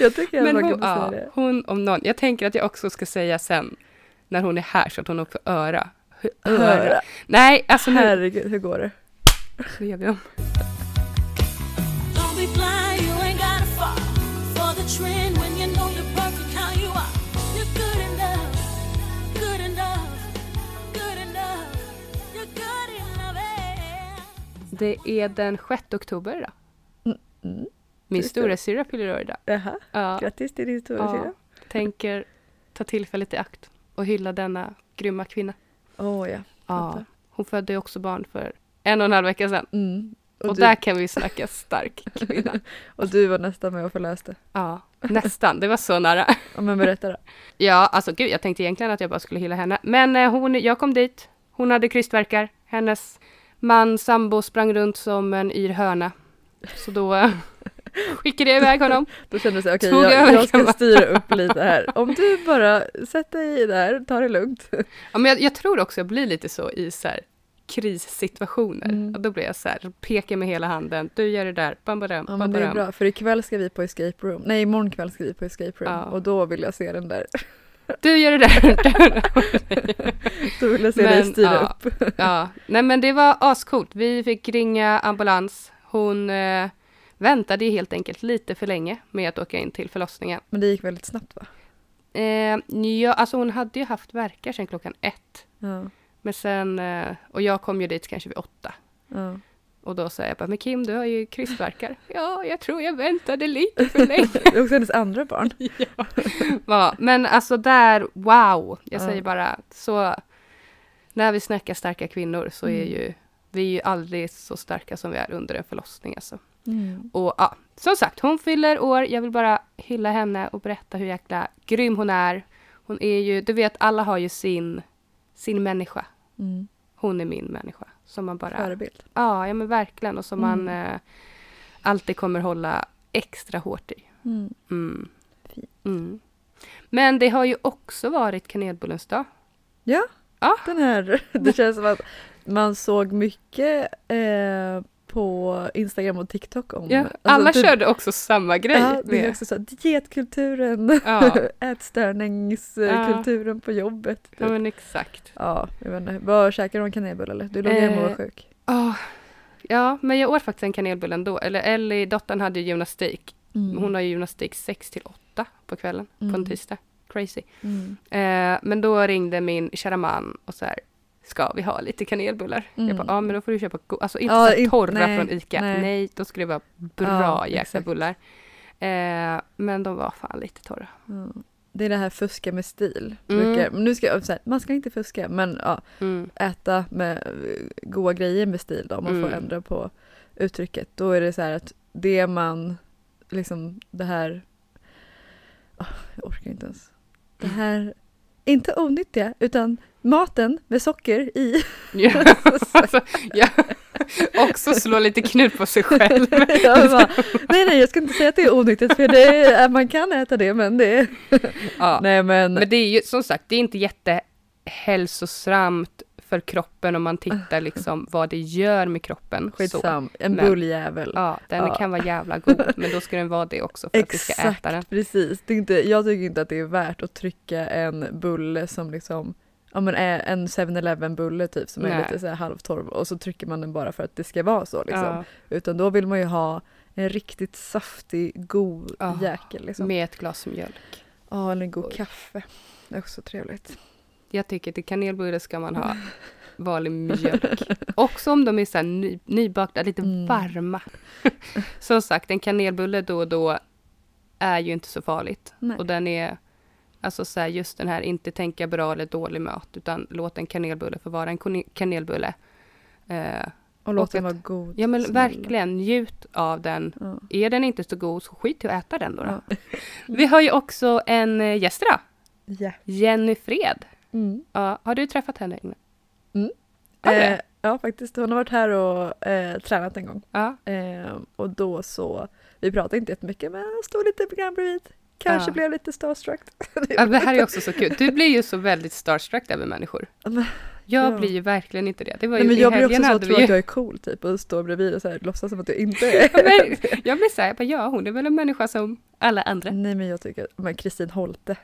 Jag tycker att Men hon, ja, det. hon om någon. Jag tänker att jag också ska säga sen, när hon är här, så att hon också får öra. Höra. Nej, alltså nu, Herregud, hur går det? nu gör vi om. Det är den 6 oktober idag. Mm. Min Just det. stora syra fyller år idag. Jaha, Ja, grattis till din stora ja, tänker ta tillfället i akt och hylla denna grymma kvinna. Åh ja. Ja, fattar. hon födde också barn för en och en halv vecka sedan. Mm. Och, du, där kan vi snacka stark kvinna. och du var nästan med och förlöste. Ja, nästan. Det var så nära. Ja men berätta då. Ja, alltså gud, jag tänkte egentligen att jag bara skulle hylla henne. Men eh, hon, jag kom dit, hon hade krystverkar. Hennes man, sambo, sprang runt som en yr höna. Så då skickade jag iväg honom. Då kände du såhär, okej Tog jag, jag ska styra upp lite här. Om du bara sätter dig där, ta det lugnt. Ja, men jag, jag tror också jag blir lite så i så här, krissituationer. Mm. Och då blir jag så här, pekar med hela handen. Du gör det där, bam, badam, Ja bam, men det är bra, för ikväll ska vi på escape room. Nej imorgon kväll ska vi på escape room. Ja. Och då vill jag se den där. Du gör det där. Då vill jag se Men, dig styra ja. upp. ja, nej men det var ascoolt. Vi fick ringa ambulans. Hon eh, väntade ju helt enkelt lite för länge med att åka in till förlossningen. Men det gick väldigt snabbt va? Eh, ja, alltså hon hade ju haft verkar sedan klockan ett. Ja. Men sen, eh, och jag kom ju dit kanske vid åtta. ja. Och då sa jag bara, men Kim du har ju krystvärkar. ja, jag tror jag väntade lite för länge. Det är också hennes andra barn. ja, men alltså där, wow! Jag Ja. säger bara, så när vi snackar starka kvinnor så är Mm. ju vi är ju aldrig så starka som vi är under en förlossning. Alltså. Mm. Och ja, som sagt, hon fyller år. Jag vill bara hylla henne och berätta hur jäkla grym hon är. Hon är ju, du vet, alla har ju sin, sin människa. Mm. Hon är min människa. Som man bara... Förebild. Ja, ja men verkligen. Och som Mm. man eh, alltid kommer hålla extra hårt i. Mm. Mm. Mm. Men det har ju också varit kanelbullens dag. Ja, Ja. den här. Det känns som att man såg mycket eh, på Instagram och TikTok om. Ja, alltså alla typ- körde också samma grej. Ja, det är också så här, dietkulturen, Ja. ätstörningskulturen på jobbet. Typ. ja, men exakt. Ja, jag vet inte. Vad käkade du kanelbulle eller? Du låg hemma och var Eh, sjuk. Ja, ja, men jag åt faktiskt en kanelbulle ändå. Eller Ellie, dottern, hade ju gymnastik. Hon har ju gymnastik 6 till 8 på kvällen på en Mm. tisdag. Crazy. Mm. Eh, men då ringde min kära man och så här, ska vi ha lite kanelbullar? Jag Mm. bara, ja men då får du köpa, alltså inte Ja, så torra nej, från ICA. Nej. nej. då skulle det vara bra Ja, jäkla bullar. Eh, men de var fan lite torra. Ja. Det är det här fuska med stil. Mm. Brukar, nu ska jag, så här, man ska inte fuska men ja, Mm. äta med eh, goda grejer med stil då, om man får Mm. ändra på uttrycket. Då är det så här att det man, liksom det här, Ah, jag orkar inte ens. Det här, inte onyttiga utan maten med socker i. Ja, alltså, ja. Också slå lite knut på sig själv. bara, nej nej jag ska inte säga att det är onyttigt för det är, man kan äta det men det är, Ja. nej men, Men det är ju som sagt, det är inte jättehälsosamt för kroppen om man tittar liksom vad det gör med kroppen. Så, skitsam, en men- bulljävel. ja, den Ja. kan vara jävla god, men då ska den vara det också för att vi ska äta den. Exakt, precis. Det är inte, jag tycker inte att det är värt att trycka en bulle som liksom Ja men är en 7-Eleven bulle typ som är Nej. lite så här halvtorr och så trycker man den bara för att det ska vara så liksom. Ja, Utan då vill man ju ha en riktigt saftig, god Ja, jäkel liksom. med ett glas mjölk. Ja, eller en god Oj. kaffe. Det är också trevligt. Jag tycker till kanelbulle ska man ha vanlig mjölk. Också om de är så ny, nybakta, lite Mm. varma. Som sagt, en kanelbulle då och då är ju inte så farligt. Nej. Och den är, alltså så här, just den här, inte tänka bra eller dålig mat, utan låt en kanelbulle få vara en kanelbulle. Eh, Och låt den vara god. ja men snälla. verkligen, njut av den. Ja. Är den inte så god, så skit i att äta den då. då. Ja. Vi har ju också en eh, gäst idag, Ja. Jenny Fred. Mm. Ja, har du träffat henne innan? Mm. Har du Eh, ja faktiskt, hon har varit här och eh, tränat en gång. Ja. Eh, och då så, vi pratade inte jättemycket men stod lite program bredvid. Kanske Ja. blev lite starstruck. Ja, det här är också så kul. Du blir ju så väldigt starstruck över människor. Jag Ja. blir ju verkligen inte det. Det var Nej, ju men i jag blir också så att hade tro vi att jag är cool typ och står bredvid och så här, låtsas som att jag inte är. Ja, men jag blir såhär, jag bara, ja hon är väl en människa som alla andra. Nej men jag tycker, men Kristin Holte,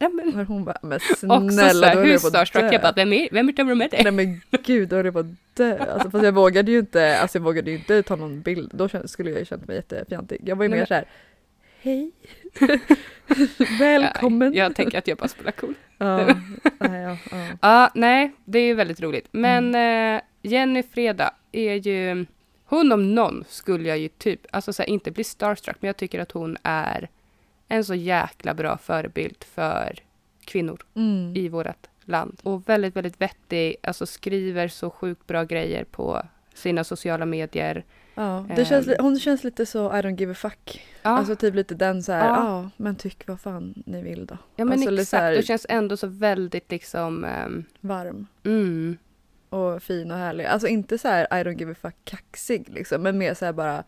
Ja, men, när hon bara, men också snälla såhär, då höll hur starstruck. Jag bara, vem är, vem är det? Nej men gud, då jag på att dö. Alltså, fast jag vågade ju inte, alltså jag vågade ju inte ta någon bild. Då skulle jag ju känt mig jättefjantig. Jag var ju Nej, mer men- så här. Hej. Välkommen. Jag tänker att jag bara spelar cool. Ja, nej, ja, ja. Ja, nej, det är ju väldigt roligt. Men Mm. eh, Jenny Freda är ju, hon om någon skulle jag ju typ, alltså så här, inte bli starstruck, men jag tycker att hon är en så jäkla bra förebild för kvinnor Mm. i vårt land. Och väldigt, väldigt vettig, alltså skriver så sjukt bra grejer på sina sociala medier. Ja, det känns, Ehm. hon känns lite så I don't give a fuck. Ja, Alltså typ lite den så här, ja Ja. men tyck vad fan ni vill då. ja men alltså exakt. här- Det känns ändå så väldigt liksom, ehm, Varm mm, och fin och härlig. Alltså inte så här I don't give a fuck kaxig liksom, men mer så här bara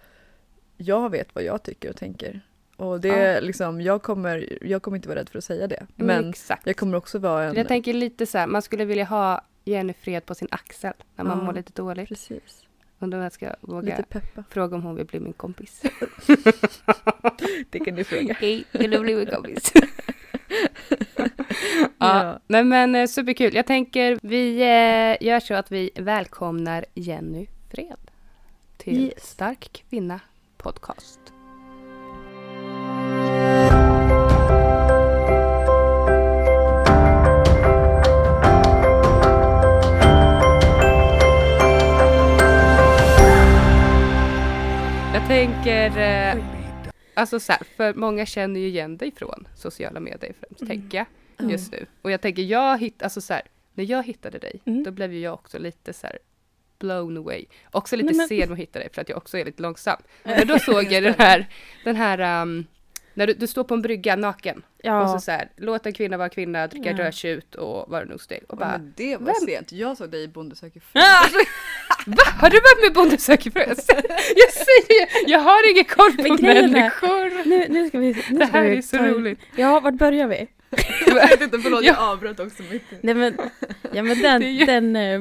jag vet vad jag tycker och tänker. Och det är liksom, jag kommer, jag kommer inte vara rädd för att säga det. men, Men exakt. jag kommer också vara en... Jag tänker lite så här, man skulle vilja ha Jenny Fred på sin axel när man Ja. mår lite dåligt. Precis. Undrar om jag ska våga fråga om hon vill bli min kompis. Det kan du fråga. Hej, vill du bli min kompis? ja, Ja. nej men eh, superkul. Jag tänker vi eh, gör så att vi välkomnar Jenny Fred till Yes. Stark Kvinna Podcast. Tänker, eh, alltså så här, för många känner ju igen dig från sociala medier främst, tänker jag Mm. just nu. Och jag tänker, jag hitt, alltså så här, när jag hittade dig, Mm. då blev ju jag också lite så här blown away. Också lite Nej, men- sen att hitta dig för att jag också är lite långsam. Men då såg jag den här, den här um, när du, du står på en brygga naken Ja. och så, så här, låt en kvinna vara kvinna, dricka Ja. rödtjut och det nu steg. Och Ja, bara, men det var vem- sent. Jag såg dig i Bonde söker fru. Va? Har du varit med Bonde söker fru? Jag säger, jag har ingen koll på är- människor. Nu, nu ska vi... Nu Det här vi är så ta- roligt. Ja, vart börjar vi? Jag vet inte, förlåt Ja. jag avbröt också i. Nej men, ja, men den, är ju- den eh,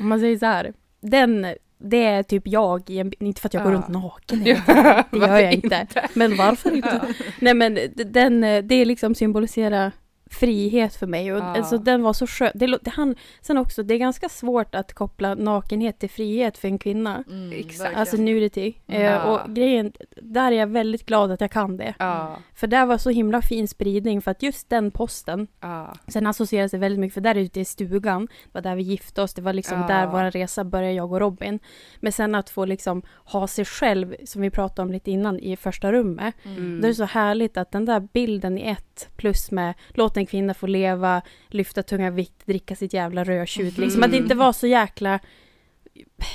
om man säger så här, den, det är typ jag, i en, inte för att jag går Ja. runt naken, Ja, det gör jag inte. Men varför inte? Nej men den, eh, det liksom symboliserar frihet för mig och Ja. alltså, den var så skön. Det, det, han, sen också, det är ganska svårt att koppla nakenhet till frihet för en kvinna. Mm, Exakt. Alltså nudity. Eh, Ja. och grejen, där är jag väldigt glad att jag kan det. Ja, För där var så himla fin spridning för att just den posten, ja, sen associeras det väldigt mycket för där ute i stugan, det var där vi gifte oss, det var liksom Ja. där vår resa började, jag och Robin. Men sen att få liksom ha sig själv, som vi pratade om lite innan, i första rummet. mm. Det är så härligt att den där bilden i ett plus med låt en kvinna få leva, lyfta tunga vikt, dricka sitt jävla rödtjut. Liksom att det inte var så jäkla,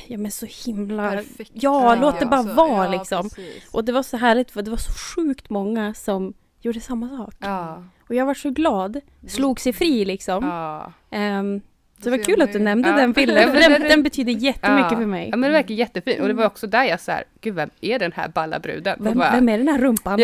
ja men så himla, Perfekt. ja Ja, låt det bara alltså, vara ja, liksom. precis. Och det var så härligt för det var så sjukt många som gjorde samma sak. Ja, Och jag var så glad, slog sig fri liksom. ja. Så det var ser kul att du nämnde Ja. den bilden, för den, den betyder jättemycket ja. för mig. Ja men det verkar jättefint och det var också där jag så här, gud vem är den här balla bruden? Vem, bara- vem är den här rumpan?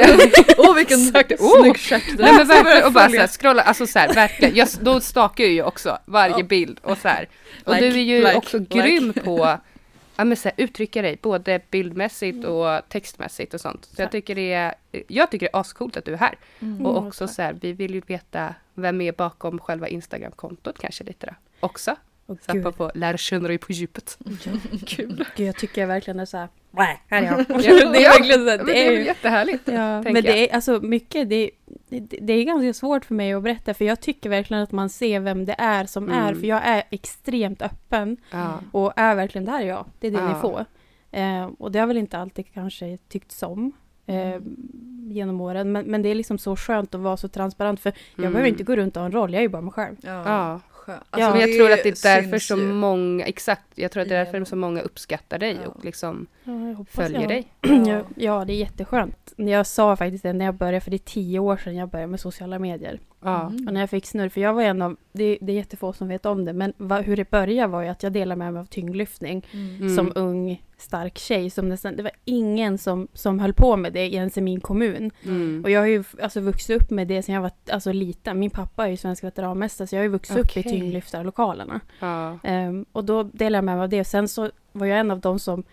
Åh vilken Exakt. Oh! snygg stjärt! Nej men verkligen, och bara följa. såhär scrolla, alltså såhär verkligen, jag, då stakar jag ju också varje bild och såhär. Och Like, du är ju like, också like. grym på ja, men såhär, uttrycka dig, både bildmässigt och textmässigt och sånt. Så jag tycker det är, jag tycker det är ascoolt att du är här. Mm. Och Mm, också tack. såhär, vi vill ju veta vem är bakom själva Instagram-kontot kanske lite då. Också. Så gud. apropå lära känna dig på djupet. Kul. Gud, jag tycker verkligen det är såhär, "Wah, här är jag. Ja, det är verkligen så, Men det det är ju jättehärligt. Ja, men jag. det är alltså mycket, det, det, det är ganska svårt för mig att berätta för jag tycker verkligen att man ser vem det är som Mm. är för jag är extremt öppen Ja. och är verkligen där är jag, det är det Ja. ni får. Eh, och det har väl inte alltid kanske tyckts om eh, genom åren men, men det är liksom så skönt att vara så transparent för jag Mm. behöver inte gå runt och ha en roll, jag är ju bara mig själv. Ja, Ja. skönt. Ja, men jag tror att det är därför så ju. många, exakt, jag tror att det är därför så många uppskattar dig Ja. och liksom Ja, följer jag. dig. Ja, ja, det är jätteskönt. Jag sa faktiskt det när jag började, för det är tio år sedan jag började med sociala medier. Ja. Mm. Och när jag fick snurr, för jag var en av, det, det är jättefå som vet om det, men va, hur det började var ju att jag delade med mig av tyngdlyftning Mm. Mm. som ung stark tjej som nästan, det var ingen som, som höll på med det ens i min kommun. Mm. Och jag har ju alltså vuxit upp med det sen jag var alltså, liten. Min pappa är ju svensk veteranmästare så jag har ju vuxit upp i tyngdlyftarlokalerna. Ja. Ehm, och då delade jag med mig av det. Sen så var jag en av dem som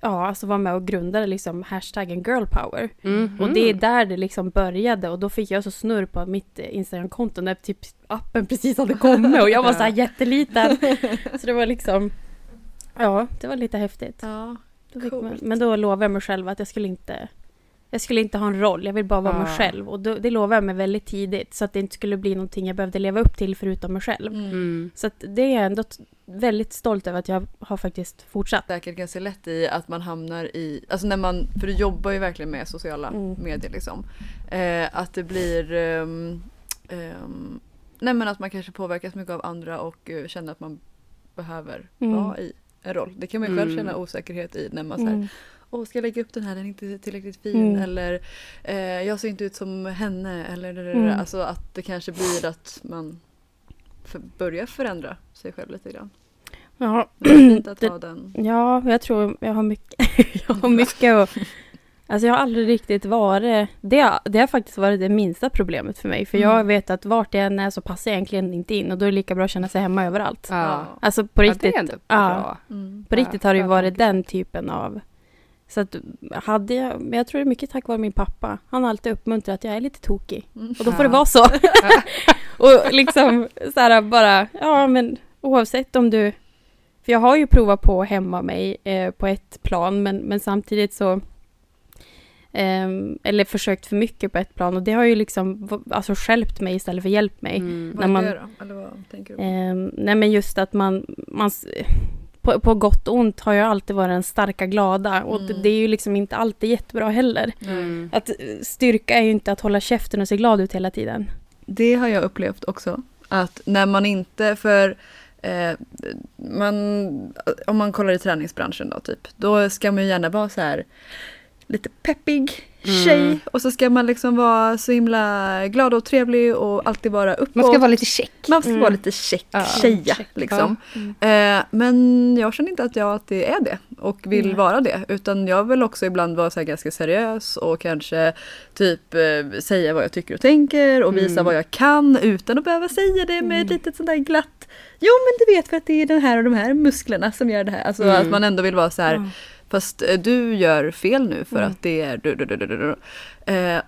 ja, alltså var med och grundade liksom hashtaggen girl power. Mhm. Och det är där det liksom började och då fick jag så snurr på mitt eh, Instagramkonto när typ appen precis hade kommit och jag var så här jätteliten. Så det var liksom, ja, det var lite häftigt. Ja. Då fick man, men då lovade jag mig själv att jag skulle inte jag skulle inte ha en roll, jag vill bara vara mig Ah. själv. Och då, det lovade jag mig väldigt tidigt så att det inte skulle bli någonting jag behövde leva upp till förutom mig själv. Mm. Mm. Så att det är jag ändå väldigt stolt över att jag har faktiskt fortsatt. Säkert ganska lätt i att man hamnar i, alltså när man, för du jobbar ju verkligen med sociala Mm. medier liksom. Eh, att det blir, ehm, ehm, nej men att man kanske påverkas mycket av andra och eh, känner att man behöver Mm. vara i roll. Det kan man ju själv Mm. känna osäkerhet i när man säger Mm. Åh, ska jag lägga upp den här? Den är inte tillräckligt fin. Mm. Eller eh, jag ser inte ut som henne. Eller Mm. alltså att det kanske blir att man för, börjar förändra sig själv lite grann. Ja, det är fint att ha den. Ja, jag tror jag har mycket, jag har mycket att... Alltså jag har aldrig riktigt varit... Det har, det har faktiskt varit det minsta problemet för mig. För jag Mm. vet att vart jag än är så passar jag egentligen inte in. Och då är det lika bra att känna sig hemma överallt. Ja. Alltså på Ja, riktigt. det är ändå ja, bra. Mm. på riktigt har det ju Ja, varit den typen av... Så att hade jag... Men jag tror det är mycket tack vare min pappa. Han har alltid uppmuntrat att jag är lite tokig. Mm. Och då får Ja. det vara så. och liksom så här bara, ja men oavsett om du... För jag har ju provat på att hämma mig eh, på ett plan men, men samtidigt så... ehm, eller försökt för mycket på ett plan och det har ju liksom alltså stjälpt mig istället för hjälpt mig. Mm. Vad är när man- det då? Eller vad tänker du? Ehm, nej men just att man... man på, på gott och ont har jag alltid varit den starka glada och det, Mm. det är ju liksom inte alltid jättebra heller. Mm. Att eh, styrka är ju inte att hålla käften och se glad ut hela tiden. Det har jag upplevt också. Att när man inte, för eh, man, om man kollar i träningsbranschen då typ, då ska man ju gärna vara så här lite peppig tjej Mm. och så ska man liksom vara så himla glad och trevlig och alltid vara uppåt. Man ska vara lite check. Man ska Mm. vara lite check Ja, tjeja check. liksom. Mm. Eh, men jag känner inte att jag alltid är det och vill vara det. Utan jag vill också ibland vara så ganska seriös och kanske typ eh, säga vad jag tycker och tänker och visa Mm. vad jag kan utan att behöva säga det med ett Mm. litet sånt där glatt Jo men du vet för att det är den här och de här musklerna som gör det här. Alltså Mm. att man ändå vill vara så här Ja. Fast eh, du gör fel nu för Mm. att det är du, du, du, du, du. Eh,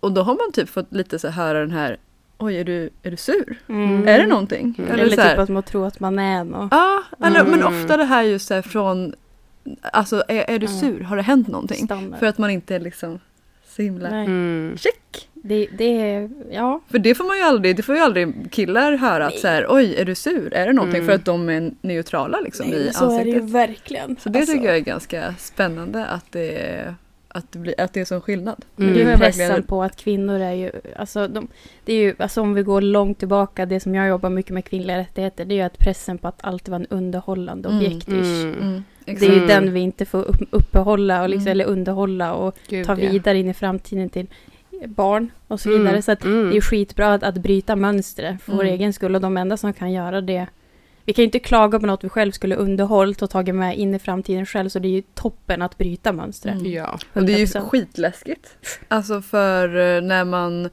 Och då har man typ fått lite så här höra den här Oj är du, är du sur? Mm. Är det någonting? Mm. Eller, Eller typ att man tror att man är något. Ja, eller, men Mm. ofta det här just så här från Alltså är, är du Ja. sur? Har det hänt någonting? Standard. För att man inte liksom så himla Nej. Mm. check. Det, det är, ja. För det får man ju aldrig, det får ju aldrig killar höra att Nej. så här, oj är du sur? Är det någonting? Mm. För att de är neutrala liksom i så är det ju ansiktet. verkligen. Så det Alltså, tycker jag är ganska spännande att det är, att det, blir, att det är sån skillnad. Mm. Det är jag pressen verkligen- på att kvinnor är ju, alltså, de, det är ju, alltså om vi går långt tillbaka, det som jag jobbar mycket med kvinnliga rättigheter, det är ju att pressen på att alltid vara en underhållande Mm. objekt Mm. Mm, Det är exakt. ju Mm. den vi inte får upp, uppehålla, och liksom, Mm. eller underhålla och Gud, ta ja. vidare in i framtiden till barn och så vidare. Mm. Så att Mm. det är ju skitbra att, att bryta mönstret för vår Mm. egen skull och de enda som kan göra det vi kan ju inte klaga på något vi själv skulle underhållit och tagit med in i framtiden själv så det är ju toppen att bryta mönstret. Mm. Ja. Och det är ju 100%. skitläskigt. Alltså för eh, när man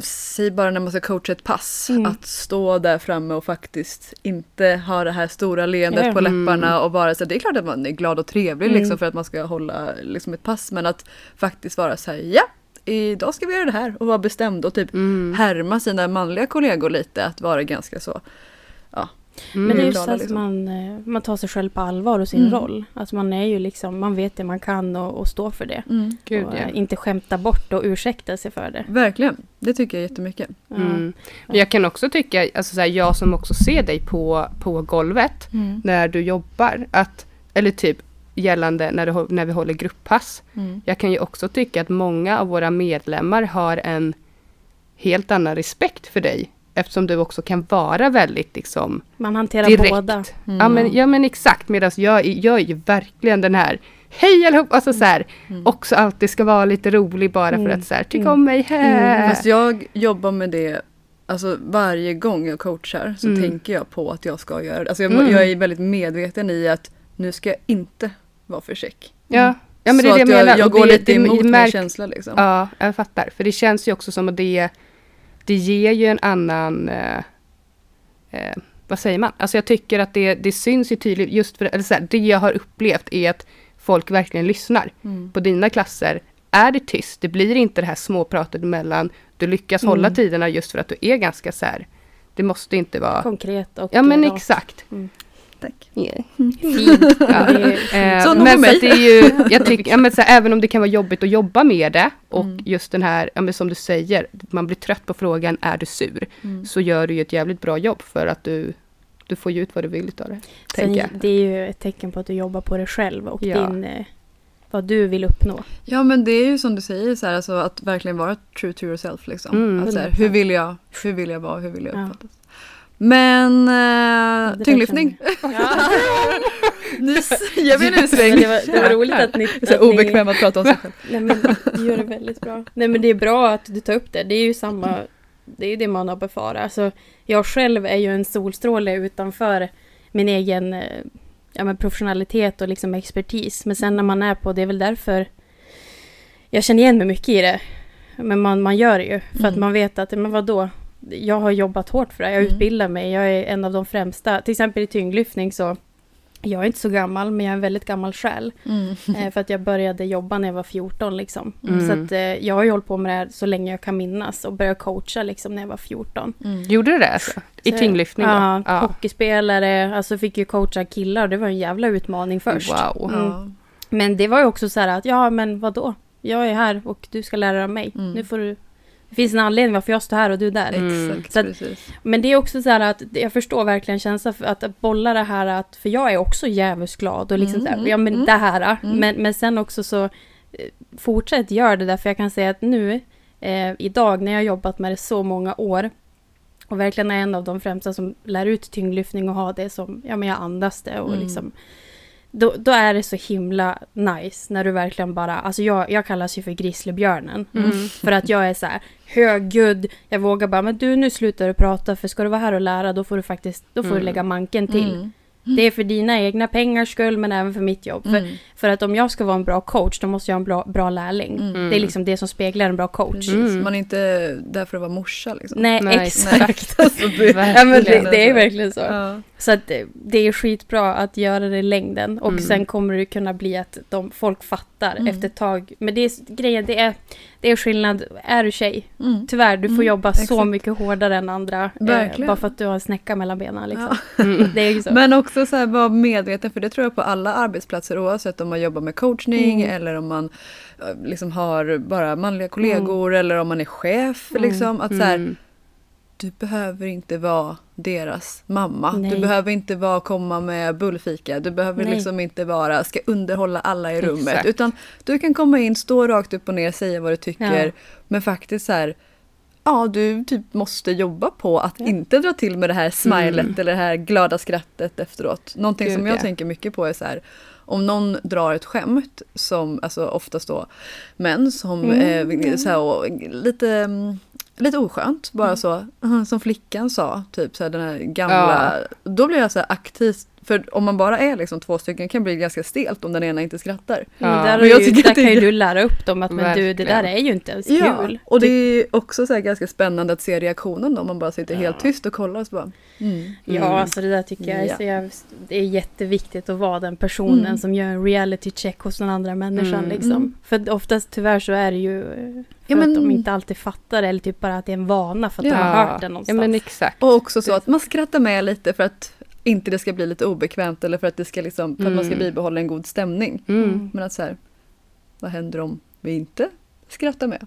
Säg bara när man ska coacha ett pass, Mm. att stå där framme och faktiskt inte ha det här stora leendet Ja. på läpparna Mm. och vara så det är klart att man är glad och trevlig Mm. liksom för att man ska hålla liksom ett pass men att faktiskt vara så här ja, idag ska vi göra det här och vara bestämd och typ Mm. härma sina manliga kollegor lite att vara ganska så Mm. Men det är just att liksom. man, eh, man tar sig själv på allvar och sin Mm. roll. Att man är ju liksom, man vet det man kan och, och står för det. Gud, och ja. eh, inte skämta bort och ursäkta sig för det. Verkligen, det tycker jag jättemycket. Mm. Men jag kan också tycka, alltså så här, jag som också ser dig på, på golvet när du jobbar, att, eller typ gällande när, du, när vi håller grupppass. Mm. Jag kan ju också tycka att många av våra medlemmar har en helt annan respekt för dig. Eftersom du också kan vara väldigt liksom Man hanterar direkt. båda. Mm. Ja, men, ja men exakt, medan jag, är- jag är ju verkligen den här Hej allihop! Alltså så här, Mm. också alltid ska vara lite rolig bara för Mm. att så här, tycka Mm. om mig. Hä. Fast jag jobbar med det Alltså varje gång jag coachar så Mm. tänker jag på att jag ska göra det. Alltså jag, Mm. jag är väldigt medveten i att nu ska jag inte vara för check. Ja, ja men det så är det jag menar. jag, går det- lite det- emot min märk- känsla liksom. Ja, jag fattar. För det känns ju också som att det, det ger ju en annan... Eh, eh, vad säger man? Alltså jag tycker att det, det syns ju tydligt, just för eller så här, det jag har upplevt är att folk verkligen lyssnar. Mm. På dina klasser är det tyst, det blir inte det här småpratet emellan. Du lyckas hålla Mm. tiderna just för att du är ganska så här. Det måste inte vara... Konkret och Ja men rakt. exakt. Tack. Fint. Ja. Det är- Eh, Så nog men med så det är ju, jag tycker, ja, men så här, även om det kan vara jobbigt att jobba med det och Mm. just den här, ja, men som du säger, man blir trött på frågan, är du sur? Mm. Så gör du ju ett jävligt bra jobb för att du, du får ju ut vad du vill utav det. Sen, det är ju ett tecken på att du jobbar på dig själv och Ja. din, eh, vad du vill uppnå. Ja men det är ju som du säger, så här, alltså, att verkligen vara true to yourself. Liksom. Mm. att, så här, 100%. hur, vill jag, hur vill jag vara, hur vill jag Ja. uppfattas? Men där tyngdlyftning. Ja. nu s- ger vi en Men usväng. det, var, det var roligt att ni... Det är så att ni- obekvämt att prata om sig själv. Nej men du gör det väldigt bra. Nej men det är bra att du tar upp det. Det är ju samma, det är ju det man har befarat. Alltså, jag själv är ju en solstråle utanför min egen eh, ja, men professionalitet och liksom expertis. Men sen när man är på, det är väl därför jag känner igen mig mycket i det. Men man, man gör det ju för att Mm. man vet att, men vadå? Jag har jobbat hårt för det, jag Mm. utbildar mig, jag är en av de främsta. Till exempel i tyngdlyftning så, jag är inte så gammal men jag är en väldigt gammal själ. Eh, för att jag började jobba när jag var 14 liksom. Mm. Så att eh, jag har ju hållit på med det här så länge jag kan minnas och började coacha liksom när jag var 14. Mm. Gjorde du det alltså? I tyngdlyftning? Ja, Ja. hockeyspelare, alltså fick ju coacha killar det var en jävla utmaning först. Wow. Mm. Ja. Men det var ju också så här att, ja men vadå? Jag är här och du ska lära dig av mig. Mm. Nu får du... Det finns en anledning varför jag står här och du är där. Mm. Exakt, Så att- precis. Men det är också så här att jag förstår verkligen känslan för att bolla det här att, för jag är också djävulsglad och liksom Mm, här, ja men mm. det här. Mm. Men, men sen också så eh, fortsätt gör det där för jag kan säga att nu, eh, idag när jag har jobbat med det så många år och verkligen är en av de främsta som lär ut tyngdlyftning och har det som, ja men jag andas det och Mm. liksom då, då är det så himla nice när du verkligen bara, alltså jag, jag kallas ju för grizzlybjörnen. Mm. För att jag är så här högljudd, jag vågar bara, men du nu slutar du prata för ska du vara här och lära då får du faktiskt, då får Mm. du lägga manken till. Mm. Det är för dina egna pengars skull men även för mitt jobb. För, Mm. för att om jag ska vara en bra coach då måste jag ha en bra, bra lärling. Mm. Det är liksom det som speglar en bra coach. Mm. Man är inte där för att vara morsa liksom. Nej, Nej, exakt. Alltså, det, Ja men det, är verkligen så. ja. Så att det, det är skitbra att göra det i längden och Mm. sen kommer det kunna bli att de, folk fattar Mm. efter ett tag. Men det är grejen, det är, det är skillnad. Är du tjej, Mm. tyvärr, du får Mm, jobba så exakt. mycket hårdare än andra. Eh, bara för att du har en snäcka mellan benen liksom. Ja. Mm. Det är ju så. Men också så här, vara medveten, för det tror jag på alla arbetsplatser oavsett om man jobbar med coachning Mm. eller om man eh, liksom har bara manliga kollegor eller om man är chef. Mm. Liksom, att så här, Mm. Du behöver inte vara deras mamma. Du Nej. behöver inte vara komma med bullfika. Du behöver Nej. liksom inte vara, ska underhålla alla i rummet. Exakt. Utan du kan komma in, stå rakt upp och ner, säga vad du tycker. Ja. Men faktiskt så här, ja du typ måste jobba på att Ja. inte dra till med det här smilet Mm. eller det här glada skrattet efteråt. Någonting som Gud, jag ja. tänker mycket på är så här, om någon drar ett skämt som, alltså oftast då män som Mm. eh, så här, och, lite mm, Lite oskönt, bara Mm. så. Som flickan sa, typ så här, den här gamla. Då blir jag så här aktivt. För om man bara är liksom två stycken kan det bli ganska stelt om den ena inte skrattar. Ja. Mm, där Men har jag ju, där kan ju du lära upp dem att men du, det där är ju inte ens Ja, kul. och det är också så här ganska spännande att se reaktionen då. Man bara sitter Ja. helt tyst och kollar och så bara. Mm. Ja, Mm. alltså det där tycker jag är, Ja. så jävla, det är jätteviktigt att vara den personen Mm. som gör en reality check hos den andra människan. Mm. Liksom. Mm. För oftast tyvärr så är det ju för Ja, men- att de inte alltid fattar det, eller typ bara att det är en vana för att de Ja. har hört det Ja någonstans. men exakt. Och också så att man skrattar med lite för att inte det ska bli lite obekvämt eller för att det ska liksom, för att man ska Mm. bibehålla en god stämning. Mm. Men att så här, vad händer om vi inte skrattar med?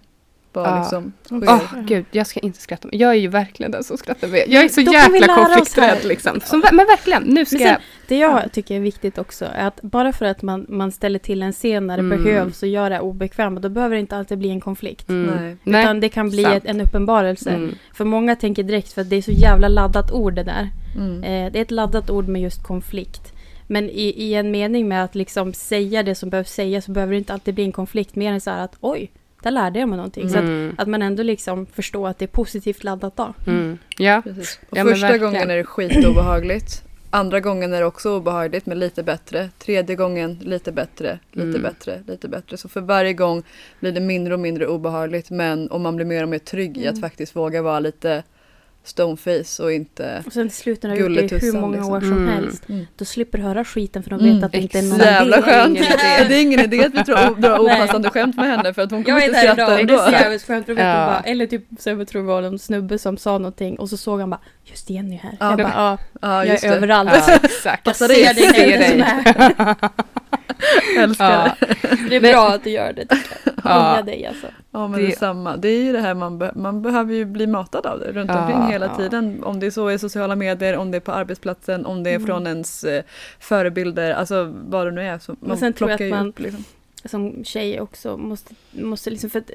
Vad Ja. liksom sker? Åh gud, jag ska inte skratta. Jag är ju verkligen den som skrattar med. Jag är så Då jäkla konflikträdd liksom. Så, men verkligen, nu ska sen- jag... Det jag tycker är viktigt också är att bara för att man, man ställer till en scen när det Mm. behövs och gör det obekvämt, då behöver det inte alltid bli en konflikt. Mm. Nej. Nej. Utan det kan bli ett, en uppenbarelse. Mm. För många tänker direkt, för att det är så jävla laddat ord det där. Mm. Eh, det är ett laddat ord med just konflikt. Men i, i en mening med att liksom säga det som behövs sägas så behöver det inte alltid bli en konflikt. Mer än så här att oj, där lärde jag mig någonting. Så att, Mm. att man ändå liksom förstår att det är positivt laddat då. Mm. Ja. Precis. Och Ja, första gången är det skitobehagligt. Andra gången är det också obehagligt men lite bättre. Tredje gången lite bättre, lite Mm. bättre, lite bättre. Så för varje gång blir det mindre och mindre obehagligt men och man blir mer och mer trygg i att Mm. faktiskt våga vara lite stoneface och inte... Och sen till slut när du har gjort det i hur många liksom. år som Mm. helst. Mm. Då slipper du höra skiten för de Mm, vet att det inte är någon. Jävla idé. skönt! Det är ingen idé att vi drar, opassande skämt med henne för att hon kommer Jag är inte där skratta idag, det är så ändå. jävligt skönt Ja. bara, eller typ så jag tror det var en snubbe som sa någonting och så såg han bara Just Jenny här. Ja. Jag bara, ja, Ja, jag är det. överallt. Ja, exakt. Jag ser dig Älskar Ja. det. Är Men- bra att du gör det. Ja. Dig alltså. Ja men Det- det är samma. Det är ju det här man, be- man behöver ju bli matad av det runt Ja, omkring hela ja. tiden. Om det är så i sociala medier, om det är på arbetsplatsen, om det är Mm. från ens eh, förebilder, alltså vad det nu är. Så man sen tror jag att man- upp liksom. Som tjej också måste, måste liksom för att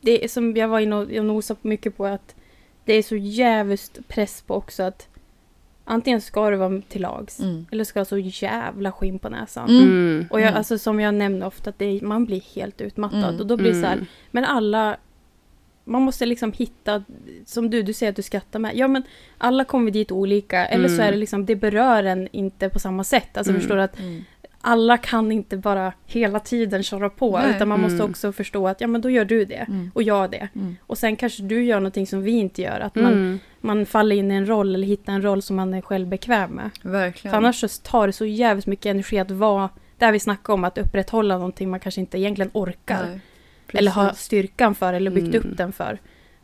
det- är som jag var inne och jag nosade mycket på att det är så jävligt press på också att antingen ska du vara till lags Mm. eller ska du ha så jävla skinn på näsan. Mm. Mm. Och jag, Mm. alltså, som jag nämner ofta, att det är, man blir helt utmattad. Mm. Och då blir det så här, men alla... Man måste liksom hitta, som du, du säger att du skrattar med. Ja men alla kommer dit olika. Eller så är det liksom, det berör en inte på samma sätt. Alltså Mm. förstår du att Mm. Alla kan inte bara hela tiden köra på. Nej. Utan man måste Mm. också förstå att ja men då gör du det. Mm. Och jag det. Mm. Och sen kanske du gör någonting som vi inte gör. Att man, Mm. man faller in i en roll eller hittar en roll som man är själv bekväm med. Verkligen. För annars så tar det så jävligt mycket energi att vara, där vi snackar om att upprätthålla någonting man kanske inte egentligen orkar. Eller har styrkan för eller byggt Mm. upp den för.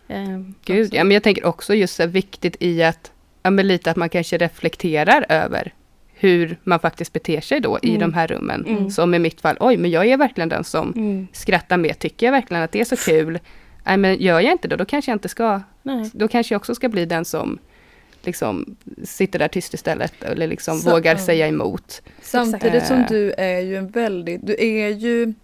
Eh, Gud, ja, men jag tänker också just så viktigt i att, ja, men lite att man kanske reflekterar över hur man faktiskt beter sig då i Mm. de här rummen. Mm. Som i mitt fall, oj, men jag är verkligen den som Mm. skrattar med. Tycker jag verkligen att det är så kul? Nej, men gör jag inte det, då kanske jag inte ska, Nej. då kanske jag också ska bli den som liksom sitter där tyst istället eller liksom Så- vågar ja. säga emot. Samtidigt som du är ju en väldigt, du är ju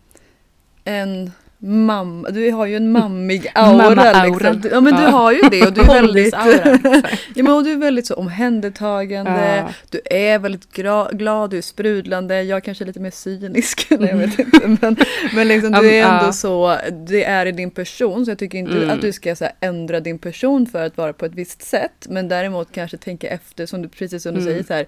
en mamma, du har ju en mammig aura. Liksom. Du- Ja men du Ja. har ju det och du är väldigt, ja, men och du är väldigt så omhändertagande, Ja. du är väldigt glad, du är sprudlande, jag kanske är lite mer cynisk, eller jag vet inte. Men, men liksom, du är ändå så, det är i din person så jag tycker inte Mm. att du ska så här, ändra din person för att vara på ett visst sätt. Men däremot kanske tänka efter, som du precis som du Mm. säger, så här,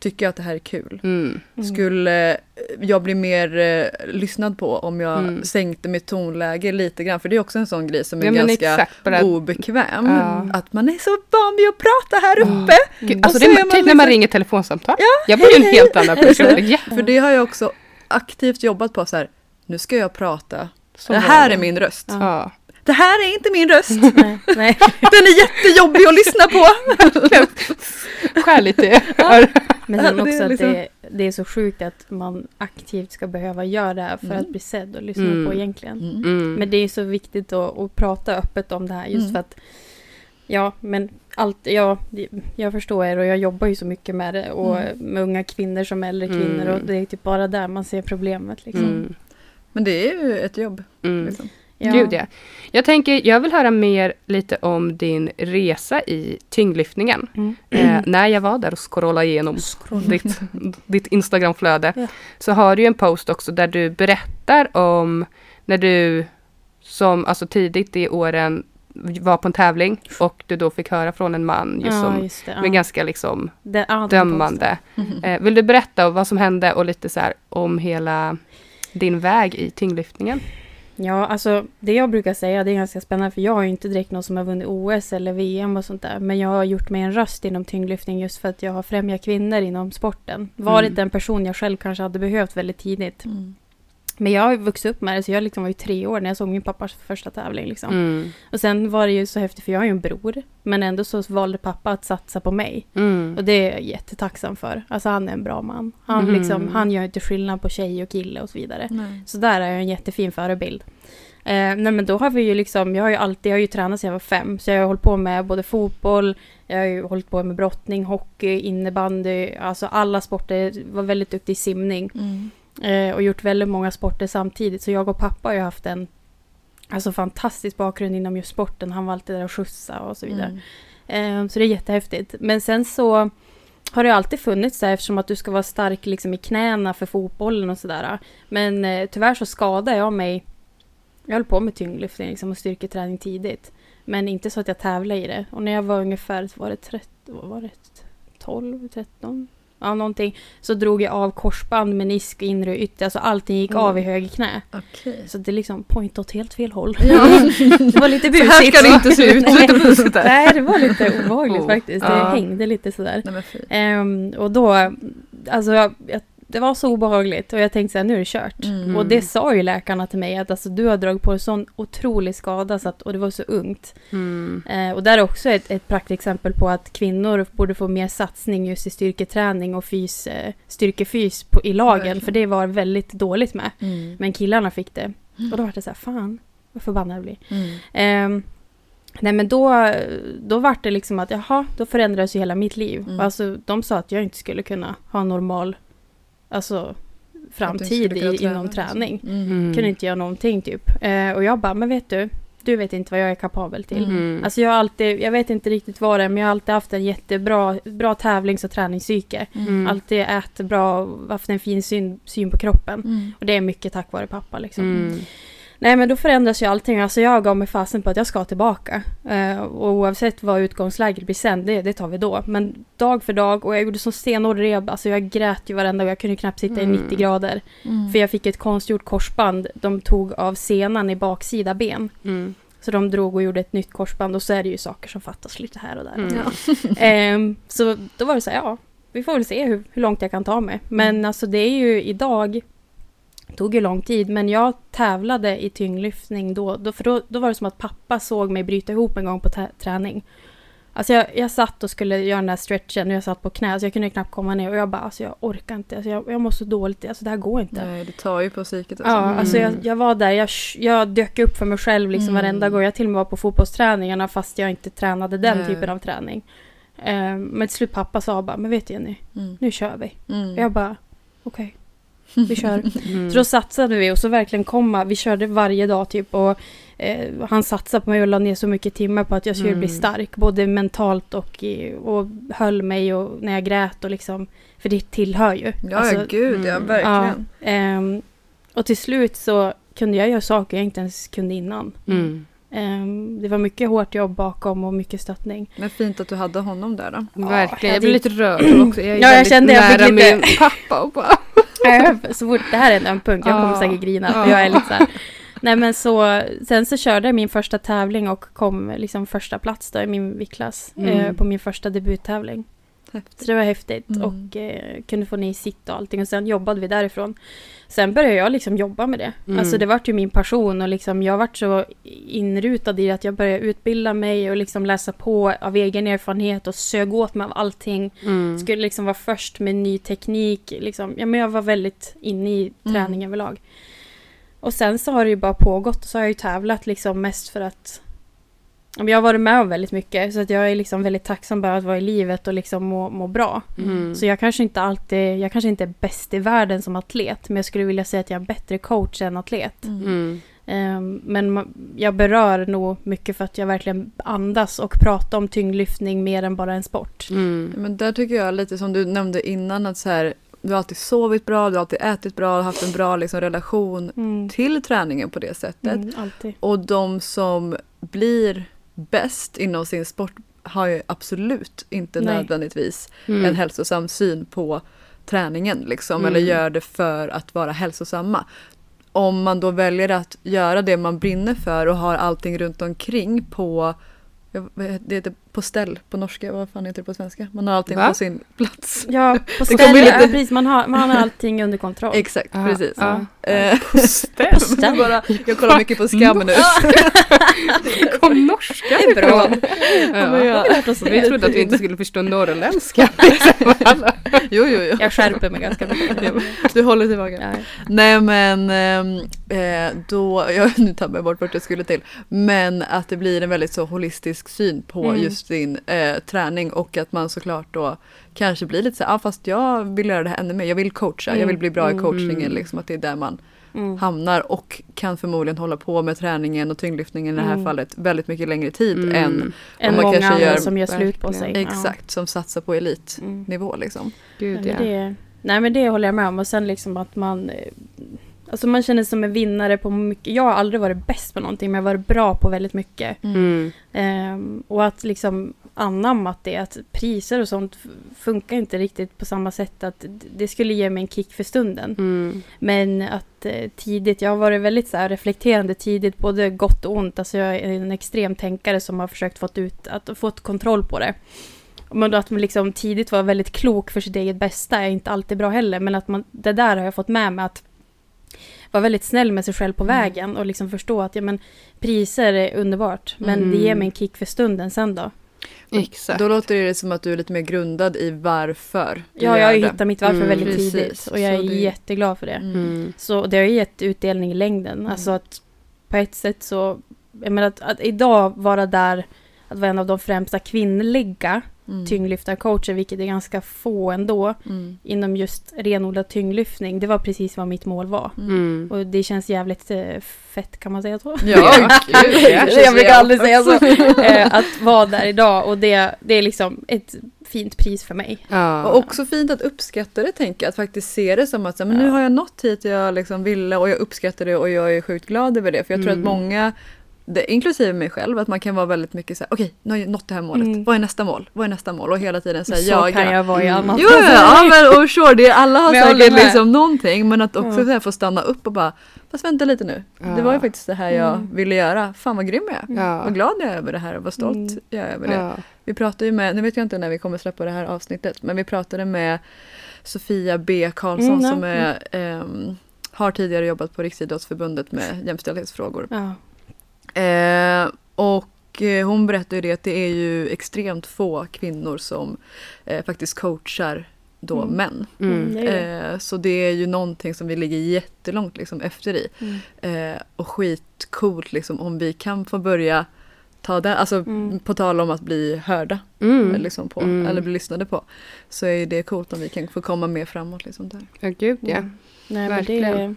tycker jag att det här är kul? Mm. Mm. Skulle jag bli mer eh, lyssnad på om jag Mm. sänkte mitt tonläge lite grann? För det är också en sån grej som är Ja, ganska exakt, bara- obekväm. Ja. Att man är så van vid att prata här Mm. uppe. Gud, Och alltså så det är är man typ när man liksom- ringer telefonsamtal. jag var ju en helt annan person. Ja, För det har jag också aktivt jobbat på så här. Nu ska jag prata. så det här är min röst. Ja. Det här är inte min röst. Nej, nej. Den är jättejobbig att lyssna på. Skär lite i Men Ja, sen det också är att liksom- det, det är så sjukt att man aktivt ska behöva göra det här för Mm. att bli sedd och lyssna Mm. på egentligen. Mm. Mm. Men det är så viktigt att, att prata öppet om det här just Mm. för att Ja, men allt, ja, jag förstår er och jag jobbar ju så mycket med det och Mm. med unga kvinnor som äldre Mm. kvinnor och det är typ bara där man ser problemet liksom. Mm. Men det är ju ett jobb. Mm. Liksom. Ja. Gud ja. Jag tänker, jag vill höra mer lite om din resa i tyngdlyftningen. Mm. Eh, när jag var där och scrollade igenom ditt, ditt Instagramflöde Ja. så har du ju en post också där du berättar om när du som alltså tidigt i åren var på en tävling och du då fick höra från en man just ja, som just det. Ja. med ganska liksom Det- ja, dömande. Mm. Eh, vill du berätta vad som hände och lite så här om hela din väg i tyngdlyftningen? Ja, alltså det jag brukar säga det är ganska spännande för jag är ju inte direkt någon som har vunnit OS eller VM och sånt där. Men jag har gjort mig en röst inom tyngdlyftning just för att jag har främjat kvinnor inom sporten. Varit Mm. den person jag själv kanske hade behövt väldigt tidigt. Mm. Men jag har ju vuxit upp med det så jag liksom var ju tre år när jag såg min pappas första tävling. Liksom. Mm. Och sen var det ju så häftigt för jag har ju en bror. Men ändå så valde pappa att satsa på mig. Mm. Och det är jag jättetacksam för. Alltså han är en bra man. Han, Mm. liksom, han gör inte skillnad på tjej och kille och så vidare. Nej. Så där är jag en jättefin förebild. Eh, nej men då har vi ju liksom, jag har ju alltid, jag har ju tränat sedan jag var fem. Så jag har hållit på med både fotboll, jag har ju hållit på med brottning, hockey, innebandy, alltså alla sporter. Var väldigt duktig i simning. Mm. Eh, och gjort väldigt många sporter samtidigt. Så jag och pappa har ju haft en alltså, fantastisk bakgrund inom just sporten. Han var alltid där och skjutsa och så vidare. Mm. Eh, så det är jättehäftigt. Men sen så har det alltid funnits där eftersom att du ska vara stark liksom, i knäna för fotbollen och sådär. Men eh, tyvärr så skadade jag mig. Jag höll på med tyngdlyftning liksom, och styrketräning tidigt. Men inte så att jag tävlade i det. Och när jag var ungefär, var det 30, vad var det? 12, 13, ja någonting. Så drog jag av korsband, menisk, inre och ytter. Alltså allting gick Mm. av i höger knä. Okej. Så det liksom point åt helt fel håll. Ja. det var lite Så busigt. här ska det inte se ut. Nej. Lite busigt där. Nej, det var lite obehagligt Oh. faktiskt. Det Ja. hängde lite sådär. Nej. Ehm, och då, alltså jag, jag, det var så obehagligt och jag tänkte så här, nu är det kört. Mm. Och det sa ju läkarna till mig att alltså, du har dragit på en sån otrolig skada så att, och det var så ungt. Mm. Eh, och där är också ett, ett praktexempel på att kvinnor borde få mer satsning just i styrketräning och fys, eh, styrkefys på, i lagen. Verkligen. För det var väldigt dåligt med. Mm. Men killarna fick det. Och då var det så här, fan vad förbannad jag blir. Mm. Ehm, nej men då, då var det liksom att jaha, då förändrades ju hela mitt liv. Mm. Alltså de sa att jag inte skulle kunna ha en normal alltså, framtid i, inom träna, träning. liksom. Mm. Mm. Kunde inte göra någonting typ. Eh, och jag bara, men vet du, du vet inte vad jag är kapabel till. Mm. Mm. Alltså jag har alltid, jag vet inte riktigt vad det är, men jag har alltid haft en jättebra bra tävlings och träningspsyke. Mm. Alltid ätit bra haft en fin syn, syn på kroppen. Mm. Och det är mycket tack vare pappa liksom. Nej men då förändras ju allting. Alltså jag gav mig fasen på att jag ska tillbaka. Eh, och oavsett vad utgångsläget blir sen, det, det tar vi då. Men dag för dag och jag gjorde som stenhård rehab. Alltså jag grät ju varenda gång. Jag kunde knappt sitta Mm. i 90 grader. Mm. För jag fick ett konstgjort korsband. De tog av senan i baksida ben. Mm. Så de drog och gjorde ett nytt korsband och så är det ju saker som fattas lite här och där. Mm. Ja. Ehm, så då var det så här, ja, vi får väl se hur, hur långt jag kan ta mig. Men Mm. alltså det är ju idag, tog ju lång tid, men jag tävlade i tyngdlyftning då, då för då, då var det som att pappa såg mig bryta ihop en gång på träning. Alltså jag, jag satt och skulle göra den där stretchen och jag satt på knä så jag kunde knappt komma ner och jag bara alltså jag orkar inte, alltså jag, jag mår så dåligt, alltså det här går inte. Nej, det tar ju på psyket. alltså. Ja, Mm. alltså jag, jag var där, jag, jag dök upp för mig själv liksom Mm. varenda gång. Jag till och med var på fotbollsträningarna fast jag inte tränade den Nej. typen av träning. Eh, men till slut pappa sa bara, men vet du Jenny, Mm. nu kör vi. Mm. Och jag bara, okej, vi kör. Mm. Så då satsade vi och så verkligen komma, vi körde varje dag typ och eh, han satsade på mig och la ner så mycket timmar på att jag skulle bli Mm. stark, både mentalt och, och höll mig och när jag grät och liksom, för det tillhör ju. Ja, Alltså, gud ja, mm. verkligen. Ehm, och till slut så kunde jag göra saker jag inte ens kunde innan. Mm. Ehm, det var mycket hårt jobb bakom och mycket stöttning. Men fint att du hade honom där då. Verkligen. Ja, Jag blir det- lite rörd också. Jag är Ja, jag väldigt kände jag fick nära lite- min pappa och bara... så fort det här är en öm punkt, jag kommer säkert grina. För Ja. jag är lite så här. Nej men så, sen så körde jag min första tävling och kom liksom första plats då i min viktklass. Mm. Eh, på min första debuttävling. Så Häftigt. det var häftigt Mm. och eh, kunde få ner sitt och allting. Och sen jobbade vi därifrån. Sen började jag liksom jobba med det. Mm. Alltså det vart ju min passion och liksom jag vart så inrutad i att jag började utbilda mig och liksom läsa på av egen erfarenhet och sög åt mig av allting. Mm. Skulle liksom vara först med ny teknik. Liksom. Ja, men jag var väldigt inne i Mm. träning överlag. Och sen så har det ju bara pågått och så har jag ju tävlat liksom mest för att jag har varit med om väldigt mycket så att jag är liksom väldigt tacksam bara att vara i livet och liksom må, må bra. Mm. Så jag kanske inte alltid, jag kanske inte är bäst i världen som atlet men jag skulle vilja säga att jag är en bättre coach än atlet. Mm. Ehm, men jag berör nog mycket för att jag verkligen andas och pratar om tyngdlyftning mer än bara en sport. Mm. Men där tycker jag lite som du nämnde innan att så här, du har alltid sovit bra, du har alltid ätit bra, du har haft en bra liksom, relation Mm. till träningen på det sättet. Mm, alltid. Och de som blir bäst inom sin sport har ju absolut inte Nej. nödvändigtvis Mm. en hälsosam syn på träningen liksom, Mm. eller gör det för att vara hälsosamma. Om man då väljer att göra det man brinner för och har allting runt omkring på det heter på ställ på norska, vad fan heter det på svenska? Man har allting Va? på sin plats. Ja, ställe, lite- ja, precis. Man har, man har allting under kontroll. Exakt, Ja, precis. ja. Eh, ställ. På ställ. bara, jag kollar mycket på Skam nu. Kom norska ifrån. Ja. jag- Vi trodde att vi inte skulle förstå norrländska. Jo, jo, jo. Jag skärper mig ganska mycket. Du håller tillbaka. Ja. Nej men ehm, eh, då, jag, nu tappade jag bort vart jag skulle till. Men att det blir en väldigt så holistisk syn på Mm. just din eh, träning och att man såklart då kanske blir lite så här, ah, fast jag vill göra det här ännu mer, jag vill coacha, jag Mm. vill bli bra i Mm. coachningen Mm. liksom att det är där man Mm. hamnar och kan förmodligen hålla på med träningen och tyngdlyftningen i det här Mm. fallet väldigt mycket längre tid Mm. än Än man många kanske andra gör- som gör slut på sig. exakt som satsar på elitnivå liksom. Gud Ja, ja. det, nej men det håller jag med om. Och sen liksom att man... eh, Alltså man känner sig som en vinnare på mycket. Jag har aldrig varit bäst på någonting men jag har varit bra på väldigt mycket. Mm. Ehm, och att liksom anammat det att priser och sånt funkar inte riktigt på samma sätt att det skulle ge mig en kick för stunden. Mm. Men att eh, tidigt, jag har varit väldigt så här, reflekterande tidigt, både gott och ont. Alltså jag är en extrem tänkare som har försökt fått ut, att fått kontroll på det. Men att man liksom tidigt var väldigt klok för sitt eget bästa är inte alltid bra heller. Men att man, det där har jag fått med mig att vara väldigt snäll med sig själv på Mm. vägen och liksom förstå att ja, men, priser är underbart. Men Mm. det ger mig en kick för stunden sen då. Exakt. Då låter det som att du är lite mer grundad i varför Ja, jag har ju hittat mitt varför Mm, väldigt precis. tidigt. Och jag är det- jätteglad för det. Mm. Mm. Så det har ju gett utdelning i längden. Alltså att på ett sätt så, jag menar att, att idag vara där, att vara en av de främsta kvinnliga Mm. tyngdlyftarcoacher, vilket är ganska få ändå, Mm. inom just renodlad tyngdlyftning. Det var precis vad mitt mål var. Mm. Och det känns jävligt eh, fett kan man säga så. Ja, gud, det jag brukar jag aldrig säga så. Eh, att vara där idag och det, det är liksom ett fint pris för mig. Ja. Och också fint att uppskatta det tänker jag, att faktiskt se det som att så, men nu Ja. har jag nått hit jag liksom ville och jag uppskattar det och jag är sjukt glad över det. För jag tror Mm. att många, det, inklusive mig själv, att man kan vara väldigt mycket så här: okej nu har jag nått det här målet, Mm. vad är nästa mål? Vad är nästa mål? Och hela tiden Så, säga ja, kan ja. jag vara i Mm. annat. Jo, ja, ja, men och sure, det, alla har säkert liksom någonting men att också Ja. så här få stanna upp och bara, fast vänta lite nu. Det var ju Ja. faktiskt det här jag Mm. ville göra. Fan vad grym jag är. Ja. Vad glad jag är över det här och vad stolt Mm. jag är över det. Ja. Vi pratade ju med, nu vet jag inte när vi kommer släppa det här avsnittet, men vi pratade med Sofia B Karlsson Mm, ja. som är, ehm, har tidigare jobbat på Riksidrottsförbundet med jämställdhetsfrågor. Eh, och eh, hon berättade ju det att det är ju extremt få kvinnor som eh, faktiskt coachar då Mm. män. Mm. det. Eh, så det är ju någonting som vi ligger jättelångt liksom efter i. Mm. Eh, och skitcoolt liksom om vi kan få börja ta det, alltså Mm. på tal om att bli hörda Mm. liksom på, Mm. eller bli lyssnade på. Så är det coolt om vi kan få komma mer framåt liksom där. Ja, gud ja. Mm. Nej, men det Verkligen. är,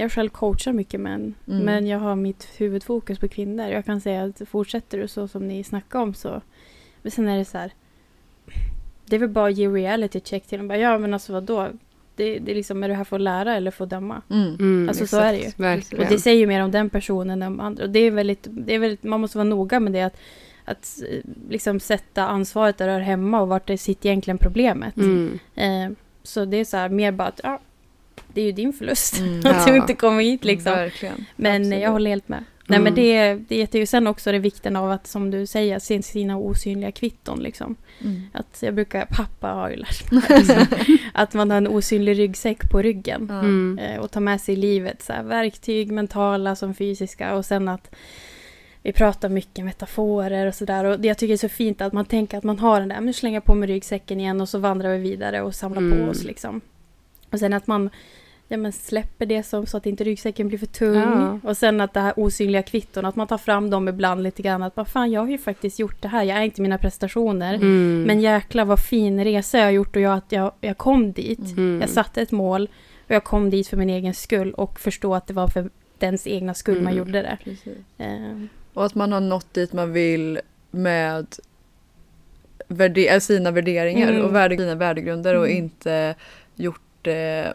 jag själv coachar mycket män. Mm. Men jag har mitt huvudfokus på kvinnor. Jag kan säga att fortsätter du så som ni snackar om så. Men sen är det så här. Det är väl bara att ge reality check till dem. Bara, ja men alltså vadå? Det, det är liksom, är du här för att lära eller för att döma? Mm. Mm. Alltså, så är det ju. Och Verkligen. Och det säger ju mer om den personen än om andra. Och det är väldigt, det är väldigt, man måste vara noga med det. Att, att eh, liksom sätta ansvaret där det hör hemma och vart det sitter egentligen problemet. Mm. Eh, så det är så här mer bara att ja, det är ju din förlust. Mm. Att Ja. du inte kommer hit liksom. Verkligen. Men Absolut. jag håller helt med. Nej Mm. men det, det heter ju sen också det vikten av att som du säger se sina osynliga kvitton liksom. Mm. Att jag brukar, pappa har ju lärt mig liksom, att man har en osynlig ryggsäck på ryggen. Mm. Eh, och ta med sig i livet. Så här, verktyg, mentala som fysiska. Och sen att vi pratar mycket metaforer och sådär. Och det jag tycker är så fint att man tänker att man har den där, men slänger på med ryggsäcken igen och så vandrar vi vidare och samlar Mm. på oss liksom. Och sen att man ja, men släpper det som, så att inte ryggsäcken blir för tung. Ja. Och sen att det här osynliga kvitton, att man tar fram dem ibland lite grann. Att bara, fan jag har ju faktiskt gjort det här, jag är inte mina prestationer. Mm. Men jäklar vad fin resa jag har gjort och jag, att jag, jag kom dit. Mm. Jag satte ett mål och jag kom dit för min egen skull och förstå att det var för dens egna skull man Mm. gjorde det. Eh, Och att man har nått dit man vill med värde- äh, sina värderingar Mm. och värde- sina värdegrunder och Mm. inte gjort det eh,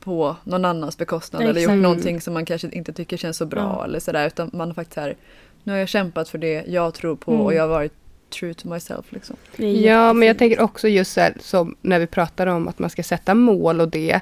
på någon annans bekostnad eller Exakt. gjort någonting som man kanske inte tycker känns så bra Ja. eller sådär utan man har faktiskt här nu har jag kämpat för det jag tror på Mm. och jag har varit true to myself liksom. Ja, men jag tänker också just så här, som när vi pratar om att man ska sätta mål och det,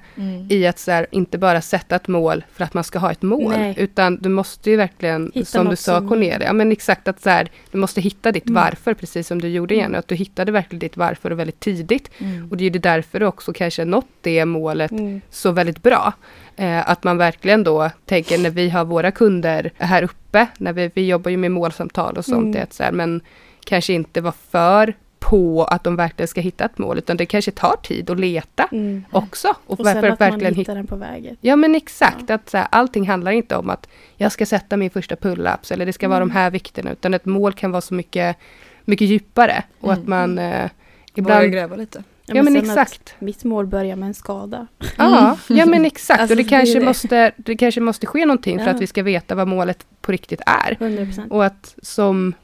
i att så här, inte bara sätta ett mål för att man ska ha ett mål, Nej. utan du måste ju verkligen, Hitta som du sa som- Cornelia, ja, men exakt att så här, du måste hitta ditt Mm. varför, precis som du gjorde igen, och att du hittade verkligen ditt varför väldigt tidigt. Mm. Och det är ju därför du också kanske nått det målet Mm. så väldigt bra. Eh, att man verkligen då tänker när vi har våra kunder här uppe, när vi, vi jobbar ju med målsamtal och sånt, Mm. det är att så här, men kanske inte vara för på att de verkligen ska hitta ett mål, utan det kanske tar tid att leta Mm. också. Och, Och sen att man verkligen hittar hitta den på vägen. Ja men exakt, att så här, allting handlar inte om att jag ska sätta min första pull-ups eller det ska vara Mm. de här vikterna, utan ett mål kan vara så mycket, mycket djupare. Och Mm. att man eh, Våga ibland... gräva lite. Ja men sen att exakt. Mitt mål börjar med en skada. Ja, ja men exakt. Alltså, och det kanske, det. måste, det kanske måste ske någonting för Ja. att vi ska veta vad målet på riktigt är. 100 procent. Och att som, eh,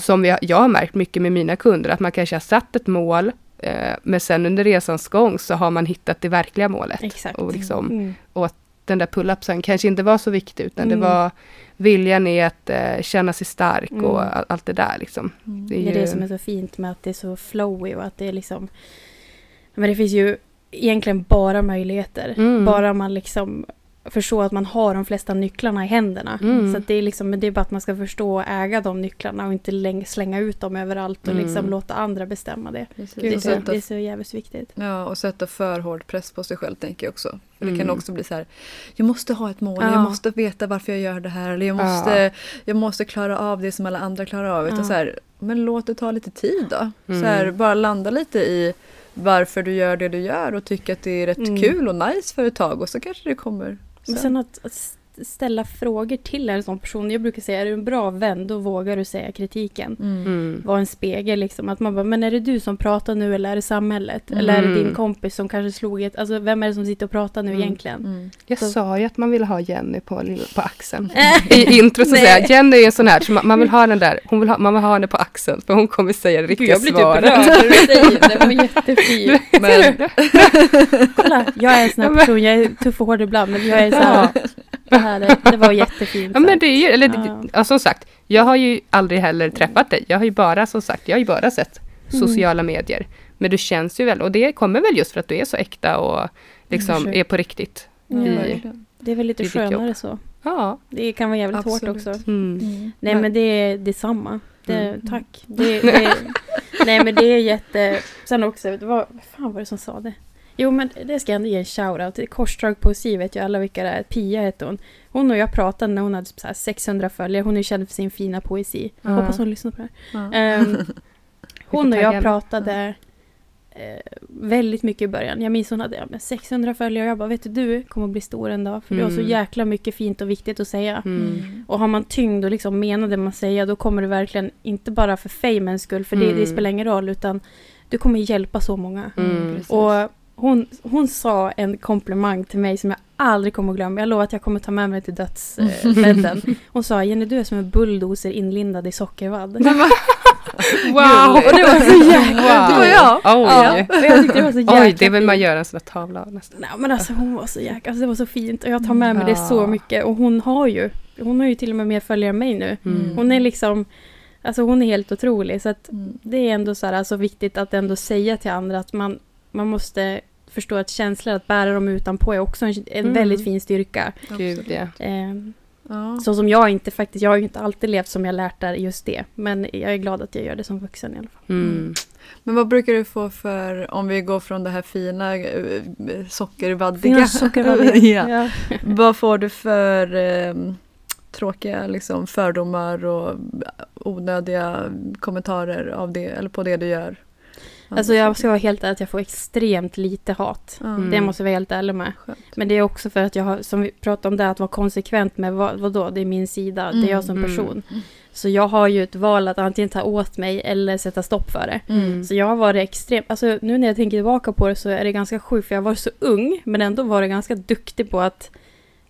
som jag, jag har märkt mycket med mina kunder, att man kanske har satt ett mål, eh, men sen under resans gång så har man hittat det verkliga målet. Exakt. Och liksom, Mm. den där pull-upsen kanske inte var så viktig, utan Mm. det var viljan i att eh, känna sig stark Mm. och all, allt det där liksom. Mm. Det Det är är det ju- som är så fint med att det är så flowy och att det är liksom... Men det finns ju egentligen bara möjligheter. Mm. Bara man liksom förstår att man har de flesta nycklarna i händerna. Mm. Så det är liksom, det är bara att man ska förstå och äga de nycklarna och inte läng- slänga ut dem överallt och Mm. liksom låta andra bestämma det. Gud, Det sätta, det är så jävligt viktigt. ja, och sätta för hård press på sig själv tänker jag också. För det kan Mm. också bli så här, jag måste ha ett mål, Ja. jag måste veta varför jag gör det här, eller jag måste, jag måste klara av det som alla andra klarar av. Utan Ja. så här, men låt det ta lite tid då. Mm. Så här, bara landa lite i varför du gör det du gör och tycka att det är rätt Mm. kul och nice för ett tag och så kanske det kommer Men sen. sen att, att ställa frågor till en sån person. Jag brukar säga, är du en bra vän, då vågar du säga kritiken. Mm. Mm. Vara en spegel liksom. Att man bara, men är det du som pratar nu eller är det samhället? Eller är det Mm. din kompis som kanske slog ett... Alltså vem är det som sitter och pratar nu Mm. egentligen? Mm. Jag Så- sa ju att man ville ha Jenny på, på axeln. I intro så säger jag Jenny är en sån här, så man, man vill ha den där, hon vill ha, man vill ha henne på axeln, för hon kommer säga det Gud, riktiga jag blir typ svaret. rörd när du säger det. Var jättefin. Men, Kolla, jag är en sån här person. Jag är tuff och hård ibland, men jag är så här... Det, här är, det var jättefint. Ja men det är ju, eller Ja. ja, som sagt, jag har ju aldrig heller träffat dig. Jag har ju bara, som sagt, jag har ju bara sett Mm. sociala medier. Men du känns ju väl, och det kommer väl just för att du är så äkta och liksom är på riktigt. Ja, i-. Det är väl lite skönare så. Ja. Det kan vara jävligt hårt Absolut. också. Mm. Mm. Nej men det är detsamma. Det, Mm. Tack. Det, det, nej men det är jätte... Sen också, det var, vad fan var det som sa det? Jo men det ska jag ändå ge en shoutout. Korsdrag poesi vet ju alla vilka det är. Pia hette hon. Hon och jag pratade när hon hade så här 600 följare. Hon är känd för sin fina poesi. Ja. Hoppas hon lyssnar på det här. Ja. Ehm, hon och jag pratade eh, väldigt mycket i början. Jag minns hon hade ja, men 600 följare och jag bara, vet du, du kommer att bli stor en dag. För du har så Mm. jäkla mycket fint och viktigt att säga. Mm. Mm. Och har man tyngd och liksom menar det man säger, då kommer det verkligen, inte bara för famens skull, för det, det Mm. spelar ingen roll, utan du kommer hjälpa så många. Mm. precis. Och hon, hon sa en komplimang till mig som jag aldrig kommer att glömma. Jag lovar att jag kommer ta med mig till dödsbädden. Hon sa, Jenny du är som en bulldozer inlindad i sockervadd. Wow! Och det var så jäkla... Wow. Det var jag. Oj! Ja, och jag tyckte det var så jäkla Oj, det vill man göra en sån där tavla av nästan. Nej men alltså hon var så jäkla, alltså det var så fint och jag tar med mig det Ja. så mycket och hon har ju, hon har ju till och med mer följare än mig nu. Mm. Hon är liksom, alltså hon är helt otrolig så att Mm. det är ändå så här, alltså viktigt att ändå säga till andra att man, man måste förstå att känslor, att bära dem utanpå är också en, en Mm. väldigt fin styrka. Gud Absolut. ja. Eh, Ja. så som jag inte faktiskt, jag har ju inte alltid levt som jag lärt där just det. Men jag är glad att jag gör det som vuxen i alla fall. Mm. Men vad brukar du få för, om vi går från det här fina eh, sockervaddiga. Sockervaddiga. ja. ja. Vad får du för eh, tråkiga liksom, fördomar och onödiga kommentarer av det, eller på det du gör? Alltså jag ska vara helt ärlig att jag får extremt lite hat. Mm. Det måste jag vara helt ärlig med. Skönt. Men det är också för att jag har, som vi pratade om det, att vara konsekvent med vad, vad då? Det är min sida, det är jag som Mm. person. Mm. Så jag har ju ett val att antingen ta åt mig eller sätta stopp för det. Mm. Så jag har varit extremt, alltså nu när jag tänker tillbaka på det så är det ganska sjukt för jag var så ung men ändå var det ganska duktig på att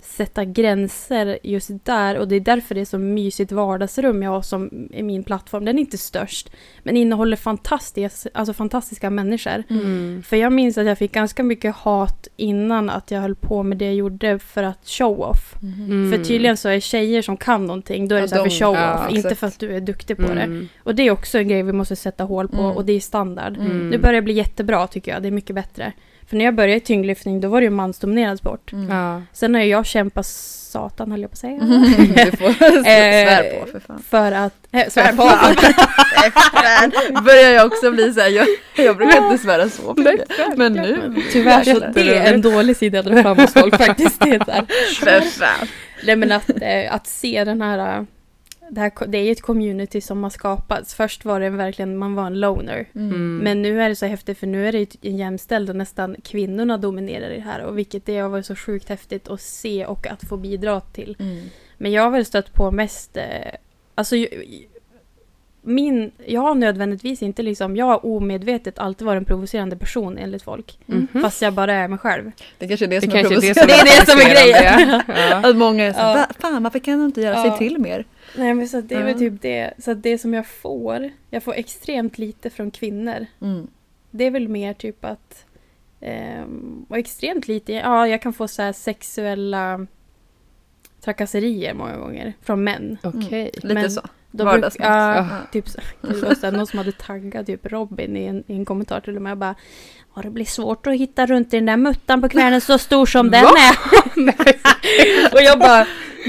sätta gränser just där och det är därför det är så mysigt vardagsrum jag har som är min plattform. Den är inte störst men innehåller fantastisk, alltså fantastiska människor. Mm. För jag minns att jag fick ganska mycket hat innan att jag höll på med det jag gjorde för att show off. Mhm. För tydligen så är tjejer som kan någonting, då är det Ja, så för de- show ja, off, inte för att du är duktig på det. Mm. Och det är också en grej vi måste sätta hål på Mm. och det är standard. Mm. Nu börjar det bli jättebra tycker jag, det är mycket bättre. För när jag började i tyngdlyftning då var det ju mansdominerad sport. Mm. Ja. Sen har jag kämpat satan höll jag på att säga. du får svär på för fan. För att... Äh, svär på! börjar jag också bli så här, jag, jag brukar inte svära så mycket. Men nu, Tyvärr så det är en dålig sida jag drar fram hos folk faktiskt. Det är så här. för fan. Nej men att, eh, att se den här, eh, det här... Det är ju ett community som har skapats. Först var det verkligen, man var en loner. Mm. Men nu är det så häftigt för nu är det jämställd och nästan kvinnorna dominerar i det här. Och vilket det har varit så sjukt häftigt att se och att få bidra till. Mm. Men jag har väl stött på mest, eh, alltså min, jag har nödvändigtvis inte liksom, jag har omedvetet alltid varit en provocerande person enligt folk. Mhm. Fast jag bara är mig själv. Det kanske är det Det som kanske är det provocerande. Det är det som är grejen. Ja. Att många är så Ja. "Va- fan varför kan du inte göra Ja. sig till mer? Nej men så det är väl typ det. Så att det som jag får, jag får extremt lite från kvinnor. Mm. Det är väl mer typ att Ehm, och extremt lite. Ja, jag kan få så här sexuella trakasserier många gånger från män. Okej. Lite Men- så. De Vardagsmat. ja, Ja. typ. Det var så någon som hade taggat typ Robin i en, i en kommentar till och med. Jag bara, ja, det blir svårt att hitta runt i den där muttan på kvällen så stor som den är. och jag bara,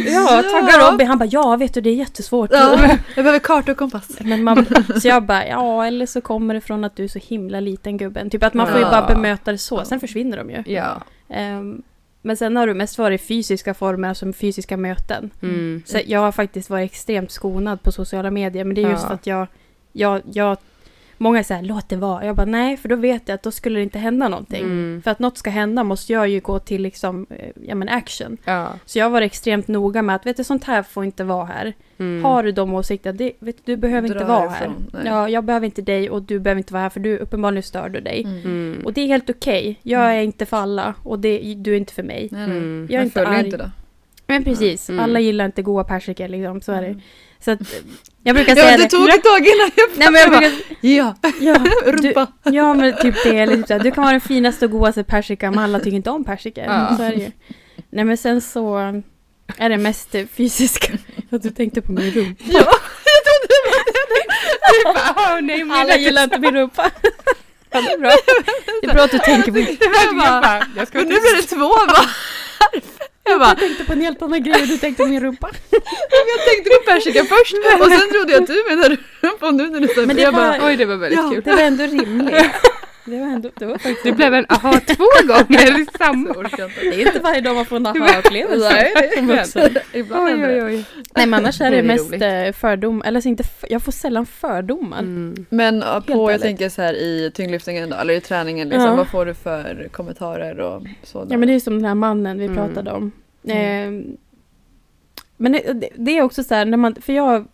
ja, tagga. Robin. Han bara, ja vet du det är jättesvårt. Ja, jag behöver karta och kompass. Men man, så jag bara, ja eller så kommer det från att du är så himla liten gubben. Typ att man får ju bara bemöta det så, sen försvinner de ju. Ja. Ehm, men sen har det mest varit fysiska former, alltså fysiska möten. Mm. Så jag har faktiskt varit extremt skonad på sociala medier, men det är just Ja. att jag, jag, jag Många säger låt det vara. Jag bara nej, för då vet jag att då skulle det inte hända någonting. Mm. För att något ska hända måste jag ju gå till liksom, eh, ja men action. Ja. Så jag var extremt noga med att vet du, sånt här får inte vara här. Mm. Har du de åsikterna, det, vet du, du behöver Dra inte vara här. härifrån, nej. Ja, jag behöver inte dig och du behöver inte vara här för du uppenbarligen stör du dig. Mm. Mm. Och det är helt okej. Jag är inte för alla och det, du är inte för mig. Nej, nej. Mm. Jag är Jag inte arg. inte då. Men precis, Mm. alla gillar inte goda persikor liksom, så är det. Så att, jag brukar Ja, säga men det det. tog ett tag innan jag Nej men jag brukar, Ja, ja, du, rumpa. ja men typ det, eller typ så här, du kan vara den finaste och godaste persikan men alla tycker inte om persikor. Ja. Så är det ju. Nej men sen så är det mest det fysiska. Att du tänkte på min rumpa. Ja, jag trodde det var Du bara, "Åh, nej, men Alla det- gillar inte min rumpa. Ja, det är bra. Det är bra att du tänker på Jag bara, jag ska Men nu blir det två va? Jag bara, Jag tänkte på en helt annan grej och du tänkte på min rumpa. jag tänkte på persika först och sen trodde jag att du menade rumpa och nu när du sa Men det jag var- bara, Oj, det var väldigt Ja. kul. Det var ändå rimligt. Det var ändå, det var faktiskt Det blev en aha två gånger i samma. Det är inte varje dag man får en aha-upplevelse. Nej, det. Ibland Oj, oj, oj. Nej men annars är Det det är mest roligt. eh, fördom, eller så inte, jag får sällan fördomar. Mm. Men ja, på, jag tänker så här i tyngdlyftningen då, eller i träningen liksom, Ja. vad får du för kommentarer och så? Ja men det är som den här mannen vi Mm. pratade om. Mm. Eh, men det, det- det är också så här, när man, för jag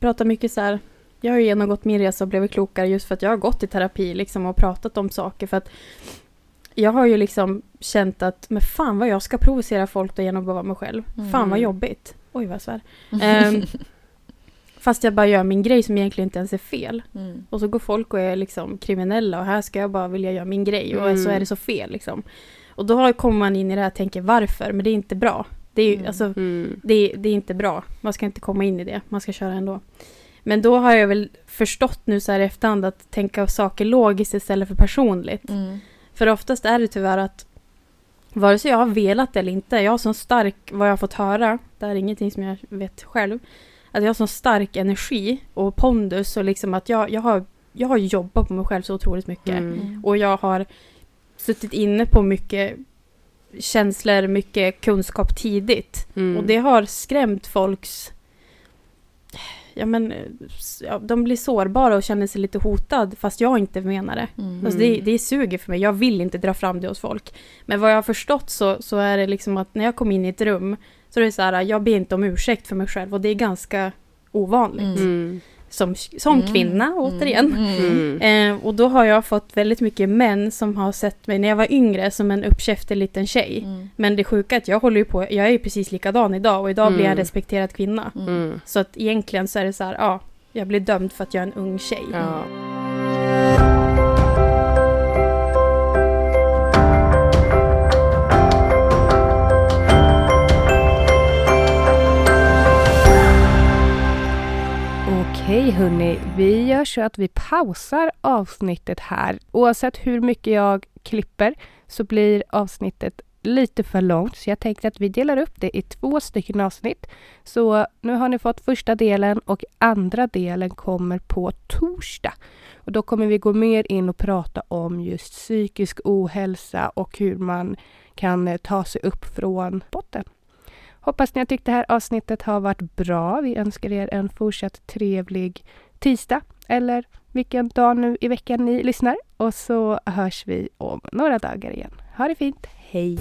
pratar mycket så här, jag har ju genomgått min resa och blivit klokare just för att jag har gått i terapi liksom och pratat om saker för att jag har ju liksom känt att, men fan vad jag ska provocera folk då genom att vara mig själv. Fan vad Mm. jobbigt. Oj vad jag svär. Ehm, fast jag bara gör min grej som egentligen inte ens är fel. Mm. Och så går folk och är liksom kriminella och här ska jag bara vilja göra min grej och Mm. så är det så fel liksom. Och då har- kommer man in i det här och tänker varför, men det är inte bra. Det är, ju, Mm. alltså, Mm. det, det är inte bra. Man ska inte komma in i det, man ska köra ändå. Men då har jag väl förstått nu så här i efterhand att tänka saker logiskt istället för personligt. Mm. För oftast är det tyvärr att vare sig jag har velat eller inte, jag har sån stark, vad jag har fått höra, det här är ingenting som jag vet själv, att jag har sån stark energi och pondus och liksom att jag, jag, har, jag har jobbat på mig själv så otroligt mycket. Mm. Och jag har suttit inne på mycket känslor, mycket kunskap tidigt. Mm. Och det har skrämt folks... Ja men, ja, de blir sårbara och känner sig lite hotad fast jag inte menar det. Mm. Alltså det, det suger för mig, jag vill inte dra fram det hos folk. Men vad jag har förstått så, så är det liksom att när jag kom in i ett rum så är det så här, jag ber inte om ursäkt för mig själv och det är ganska ovanligt. Mm. Mm. Som, som Mm. kvinna återigen. Mm. Mm. Eh, och då har jag fått väldigt mycket män som har sett mig när jag var yngre som en uppkäftig liten tjej. Mm. Men det sjuka är att jag håller ju på, jag är ju precis likadan idag och idag blir jag en Mm. respekterad kvinna. Mm. Så att egentligen så är det så här, ja, jag blir dömd för att jag är en ung tjej. Ja. Okej hörni, vi gör så att vi pausar avsnittet här. Oavsett hur mycket jag klipper så blir avsnittet lite för långt så jag tänkte att vi delar upp det i två stycken avsnitt. Så nu har ni fått första delen och andra delen kommer på torsdag. Och då kommer vi gå mer in och prata om just psykisk ohälsa och hur man kan eh, ta sig upp från botten. Hoppas ni har tyckt det här avsnittet har varit bra. Vi önskar er en fortsatt trevlig tisdag eller vilken dag nu i veckan ni lyssnar. Och så hörs vi om några dagar igen. Ha det fint. Hej!